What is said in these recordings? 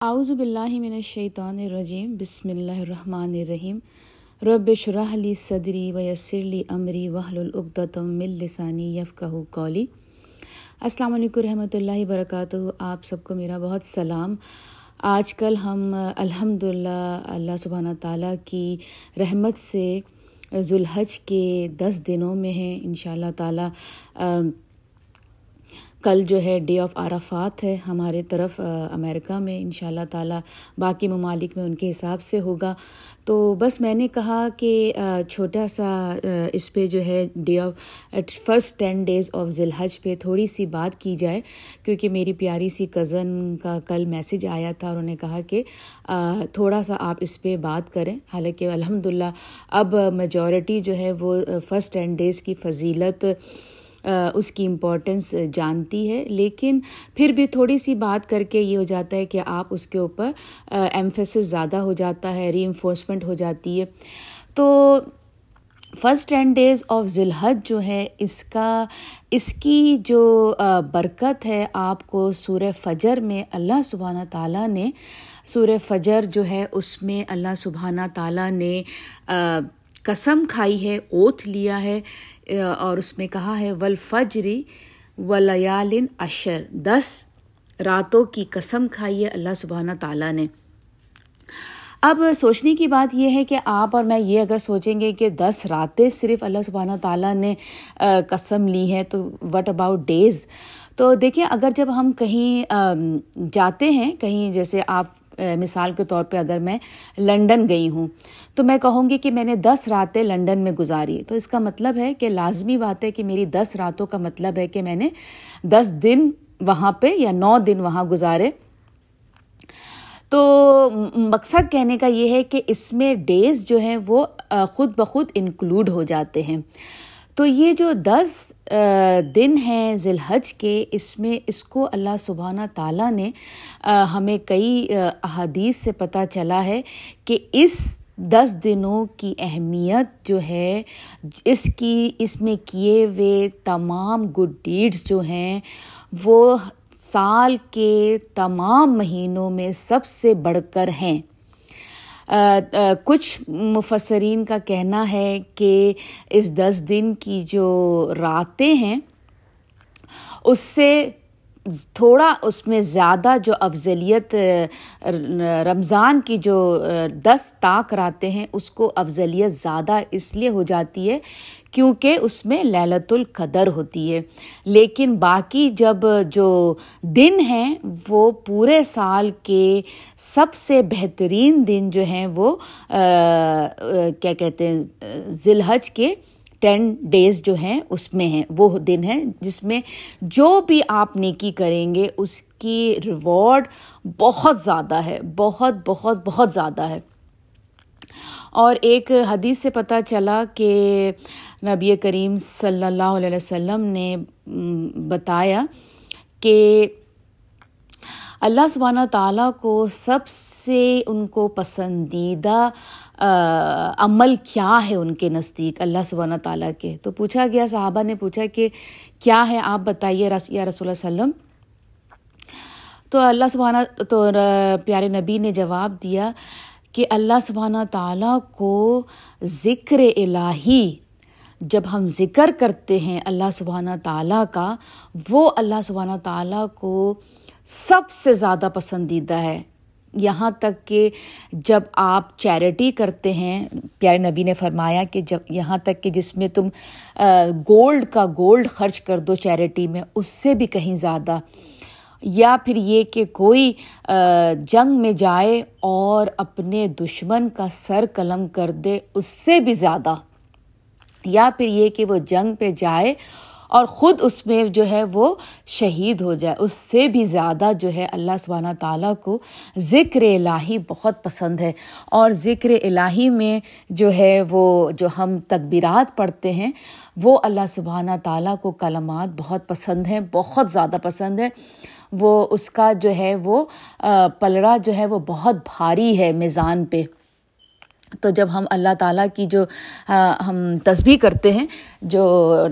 اعوذ باللہ من الشیطان الرجیم، بسم اللہ الرحمن الرحیم. رب شرح لی صدری ویسر لی امری وحل العقدۃ من لسانی یفقہ قولی. السلام علیکم رحمۃ اللہ وبرکاتہ. آپ سب کو میرا بہت سلام. آج کل ہم الحمد للہ اللہ سبحانہ تعالیٰ کی رحمت سے ذوالحج کے دس دنوں میں ہیں. ان شاء اللہ تعالیٰ کل جو ہے ڈے آف عرفات ہے ہمارے طرف امریکہ میں ان شاء اللہ تعالیٰ باقی ممالک میں ان کے حساب سے ہوگا۔ تو بس میں نے کہا کہ چھوٹا سا اس پہ جو ہے day of first ten days of Zil Hajj پہ تھوڑی سی بات کی جائے۔ کیونکہ میری پیاری سی کزن کا کل میسج آیا تھا اور انہوں نے کہا کہ تھوڑا سا آپ اس پہ بات کریں۔ حالانکہ الحمد للہ اب میجورٹی جو ہے وہ فرسٹ ٹین ڈیز کی فضیلت اس کی امپورٹنس جانتی ہے، لیکن پھر بھی تھوڑی سی بات کر کے یہ ہو جاتا ہے کہ آپ اس کے اوپر ایمفیسس زیادہ ہو جاتا ہے ری انفورسمنٹ ہو جاتی ہے۔ تو first ten days of Zilhaj جو ہے، اس کا، اس کی جو برکت ہے آپ کو سورہ فجر میں اللہ سبحانہ تعالیٰ نے، سورہ فجر جو ہے، اس میں اللہ سبحانہ تعالیٰ نے قسم کھائی ہے اوتھ لیا ہے، اور اس میں کہا ہے ولفجری ولیالن اشر دس راتوں کی قسم کھائی ہے اللہ سبحانہ تعالیٰ نے۔ اب سوچنے کی بات یہ ہے کہ آپ اور میں یہ اگر سوچیں گے کہ دس راتیں صرف اللہ سبحانہ تعالیٰ نے قسم لی ہے، تو وٹ اباؤٹ ڈیز تو دیکھیں، اگر جب ہم کہیں جاتے ہیں، کہیں جیسے آپ مثال کے طور پہ اگر میں لنڈن گئی ہوں، تو میں کہوں گی کہ میں نے دس راتیں لنڈن میں گزاری۔ تو اس کا مطلب ہے کہ لازمی بات ہے کہ میری دس راتوں کا مطلب ہے کہ میں نے دس دن وہاں پہ یا نو دن وہاں گزارے۔ تو مقصد کہنے کا یہ ہے کہ اس میں ڈیز جو ہیں وہ خود بخود انکلوڈ ہو جاتے ہیں۔ تو یہ جو دس دن ہیں ذی الحج کے، اس میں، اس کو اللہ سبحانہ تعالیٰ نے ہمیں کئی احادیث سے پتہ چلا ہے کہ اس دس دنوں کی اہمیت جو ہے، اس کی، اس میں کیے ہوئے تمام گڈ ڈیڈس جو ہیں، وہ سال کے تمام مہینوں میں سب سے بڑھ کر ہیں۔ کچھ مفسرین کا کہنا ہے کہ اس دس دن کی جو راتیں ہیں، اس سے تھوڑا اس میں زیادہ جو افضلیت رمضان کی جو دس طاق راتیں ہیں، اس کو افضلیت زیادہ اس لیے ہو جاتی ہے کیونکہ اس میں للت القدر ہوتی ہے۔ لیکن باقی جب جو دن ہیں، وہ پورے سال کے سب سے بہترین دن جو ہیں، وہ کیا کہتے ہیں ذی الحج کے ٹین ڈیز جو ہیں، اس میں ہیں۔ وہ دن ہیں جس میں جو بھی آپ نیکی کریں گے، اس کی ریوارڈ بہت زیادہ ہے۔ بہت بہت بہت زیادہ ہے۔ اور ایک حدیث سے پتہ چلا کہ نبی کریم صلی اللہ علیہ وسلم نے بتایا کہ اللہ سبحانہ تعالیٰ کو سب سے ان کو پسندیدہ عمل کیا ہے ان کے نزدیک اللہ سبحانہ تعالیٰ کے؟ تو پوچھا گیا، صحابہ نے پوچھا کہ کیا ہے؟ آپ بتائیے رس، یا رسول اللہ وسلم۔ تو اللہ سبحانہ، تو پیارے نبی نے جواب دیا کہ اللہ سبحانہ تعالیٰ کو ذکر الہی جب ہم ذکر کرتے ہیں اللہ سبحانہ تعالیٰ کا، وہ اللہ سبحانہ تعالیٰ کو سب سے زیادہ پسندیدہ ہے۔ یہاں تک کہ جب آپ چیریٹی کرتے ہیں، پیارے نبی نے فرمایا کہ جب یہاں تک کہ جس میں تم گولڈ کا گولڈ خرچ کر دو چیریٹی میں، اس سے بھی کہیں زیادہ۔ یا پھر یہ کہ کوئی جنگ میں جائے اور اپنے دشمن کا سر قلم کر دے، اس سے بھی زیادہ۔ یا پھر یہ کہ وہ جنگ پہ جائے اور خود اس میں جو ہے وہ شہید ہو جائے، اس سے بھی زیادہ جو ہے اللہ سبحانہ تعالیٰ کو ذکر الہی بہت پسند ہے۔ اور ذکر الہی میں جو ہے وہ جو ہم تقبیرات پڑھتے ہیں، وہ اللہ سبحانہ تعالیٰ کو کلمات بہت پسند ہیں، بہت زیادہ پسند ہے وہ اس کا جو ہے وہ پلڑا جو ہے وہ بہت بھاری ہے میزان پہ۔ تو جب ہم اللہ تعالیٰ کی جو ہم تسبیح کرتے ہیں، جو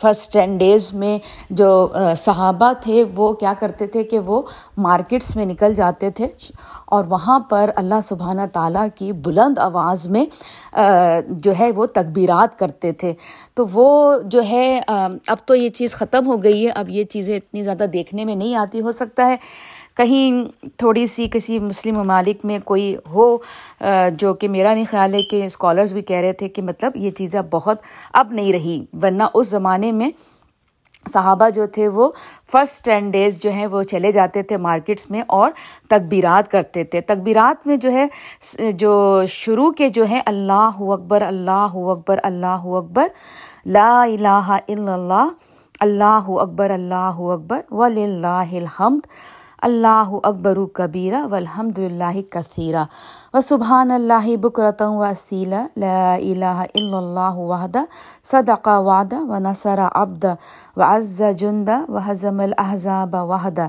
فسٹ ٹین ڈیز میں جو صحابہ تھے، وہ کیا کرتے تھے کہ وہ مارکیٹس میں نکل جاتے تھے اور وہاں پر اللہ سبحانہ تعالیٰ کی بلند آواز میں جو ہے وہ تکبیرات کرتے تھے۔ تو وہ جو ہے اب تو یہ چیز ختم ہو گئی ہے، اب یہ چیزیں اتنی زیادہ دیکھنے میں نہیں آتی، ہو سکتا ہے۔ کہیں تھوڑی سی کسی مسلم ممالک میں کوئی ہو جو کہ میرا نہیں خیال ہے کہ اسکالرس بھی کہہ رہے تھے کہ مطلب یہ چیزیں بہت اب نہیں رہی، ورنہ اس زمانے میں صحابہ جو تھے وہ فرسٹ ٹین ڈیز جو ہیں وہ چلے جاتے تھے مارکیٹس میں اور تکبیرات کرتے تھے۔ تکبیرات میں جو ہے جو شروع کے جو ہے اللہ اکبر اللہ اکبر اللہ اکبر، لا الہ الا اللہ اللہ اکبر اللہ اکبر ولی اللہ الحمد اللہ اکبر کبیرہ و الحمد للہ کثیرہ. و سبحان اللہ بکرتم وسیلہ الہ الا اللہ وحدہ. صدق وعدہ. و نصر ابد و عز جندہ. و حضم الحضاب وحدہ.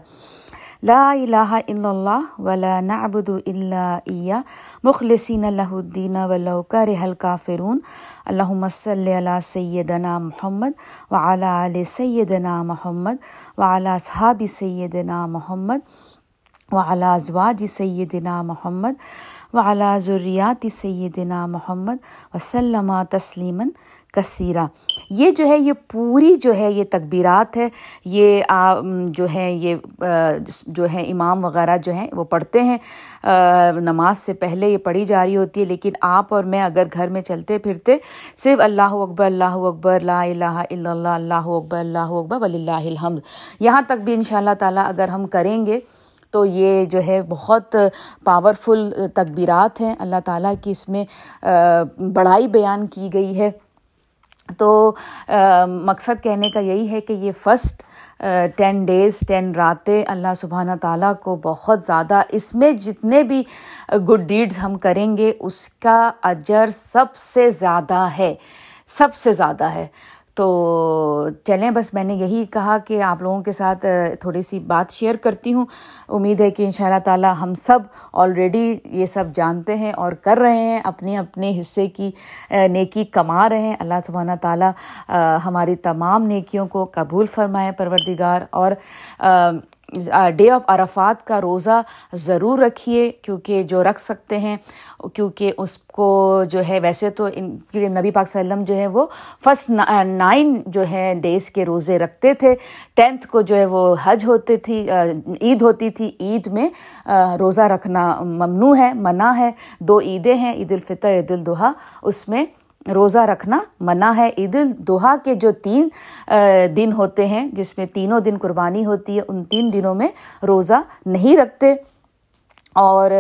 لا الہ الا اللہ ولا نعبد الا ایہ مخلصین له الدین ولو کرہ الکافرون اللہم صلی علی سیدنا محمد وعلی آل سیدنا محمد وعلی اصحاب سیدنا محمد وعلی ازواج سیدنا محمد وعلی ذریات سیدنا محمد وسلم تسلیما کثیرہ۔ یہ جو ہے، یہ پوری جو ہے، یہ تکبیرات ہے، یہ جو ہے، یہ جو ہے، امام وغیرہ جو ہیں، وہ پڑھتے ہیں۔ نماز سے پہلے یہ پڑھی جا رہی ہوتی ہے، لیکن آپ اور میں اگر گھر میں چلتے پھرتے، صرف اللہ اکبر اللہ اکبر، لا الہ الا اللہ اللہ اکبر اللہ اکبر ولی اللہ الحمد۔ یہاں تک بھی ان شاء اللہ تعالیٰ اگر ہم کریں گے، تو یہ جو ہے بہت پاورفل تکبیرات ہیں۔ اللہ تعالیٰ کی اس میں بڑائی بیان کی گئی ہے۔ تو مقصد کہنے کا یہی ہے کہ یہ فسٹ ٹین ڈیز ٹین راتیں اللہ سبحانہ تعالیٰ کو بہت زیادہ اس میں جتنے بھی گڈ ڈیڈز ہم کریں گے، اس کا اجر سب سے زیادہ ہے، سب سے زیادہ ہے۔ تو چلیں، بس میں نے یہی کہا کہ آپ لوگوں کے ساتھ تھوڑی سی بات شیئر کرتی ہوں۔ امید ہے کہ ان شاء اللہ تعالیٰ ہم سب آلریڈی یہ سب جانتے ہیں اور کر رہے ہیں، اپنے اپنے حصے کی نیکی کما رہے ہیں۔ اللہ سبحانہ تعالیٰ ہماری تمام نیکیوں کو قبول فرمائے، پروردگار۔ اور ڈے آف عرفات کا روزہ ضرور رکھیے، کیونکہ جو رکھ سکتے ہیں، کیونکہ اس کو جو ہے، ویسے تو کیونکہ نبی پاک صلی اللہ علیہ وسلم جو ہے، وہ فسٹ نائن جو ہے ڈیز کے روزے رکھتے تھے۔ ٹینتھ کو جو ہے، وہ حج ہوتی تھی عید ہوتی تھی۔ عید میں روزہ رکھنا ممنوع ہے، منع ہے۔ دو عیدیں ہیں، عید الفطر، عید الدحا اس میں روزہ رکھنا منع ہے۔ عید الدحا کے جو تین دن ہوتے ہیں، جس میں تینوں دن قربانی ہوتی ہے، ان تین دنوں میں روزہ نہیں رکھتے۔ اور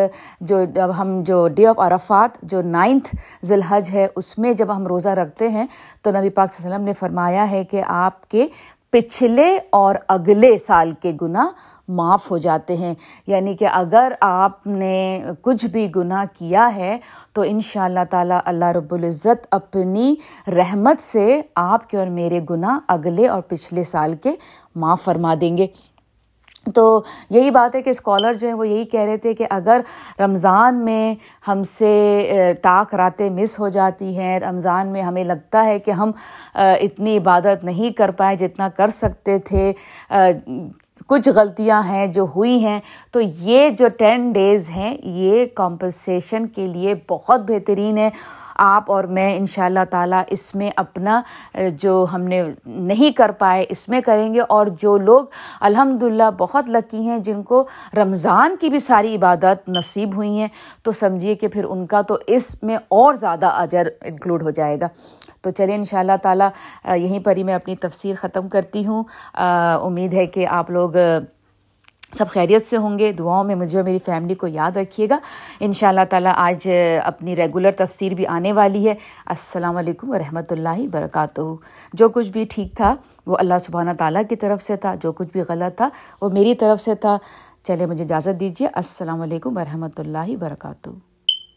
جو جب ہم جو ڈے آف عرفات جو نائنتھ ذی الحج ہے، اس میں جب ہم روزہ رکھتے ہیں، تو نبی پاک صلی اللہ علیہ وسلم نے فرمایا ہے کہ آپ کے پچھلے اور اگلے سال کے گناہ معاف ہو جاتے ہیں۔ یعنی کہ اگر آپ نے کچھ بھی گناہ کیا ہے، تو ان شاء اللہ تعالیٰ اللہ رب العزت اپنی رحمت سے آپ کے اور میرے گناہ اگلے اور پچھلے سال کے معاف فرما دیں گے۔ تو یہی بات ہے کہ اسکالر جو ہیں وہ یہی کہہ رہے تھے کہ اگر رمضان میں ہم سے طاق راتیں مس ہو جاتی ہیں، رمضان میں ہمیں لگتا ہے کہ ہم اتنی عبادت نہیں کر پائے جتنا کر سکتے تھے کچھ غلطیاں ہیں جو ہوئی ہیں۔ تو یہ جو ٹین ڈیز ہیں، یہ کمپنسیشن کے لیے بہت بہترین ہے۔ آپ اور میں ان شاء اللہ تعالیٰ اس میں اپنا جو ہم نے نہیں کر پائے اس میں کریں گے۔ اور جو لوگ الحمد للہ بہت لکی ہیں، جن کو رمضان کی بھی ساری عبادت نصیب ہوئی ہیں، تو سمجھیے کہ پھر ان کا تو اس میں اور زیادہ اجر انکلوڈ ہو جائے گا۔ تو چلیں ان شاء اللہ تعالیٰ یہیں پر ہی میں اپنی تفسیر ختم کرتی ہوں۔ امید ہے کہ آپ لوگ سب خیریت سے ہوں گے۔ دعاؤں میں مجھے اور میری فیملی کو یاد رکھیے گا۔ ان شاء اللہ تعالیٰ آج اپنی ریگولر تفسیر بھی آنے والی ہے۔ السلام علیکم ورحمۃ اللہ وبرکاتہ۔ جو کچھ بھی ٹھیک تھا، وہ اللہ سبحانہ تعالیٰ کی طرف سے تھا۔ جو کچھ بھی غلط تھا، وہ میری طرف سے تھا۔ چلے مجھے اجازت دیجیے۔ السلام علیکم ورحمۃ اللہ وبرکاتہ۔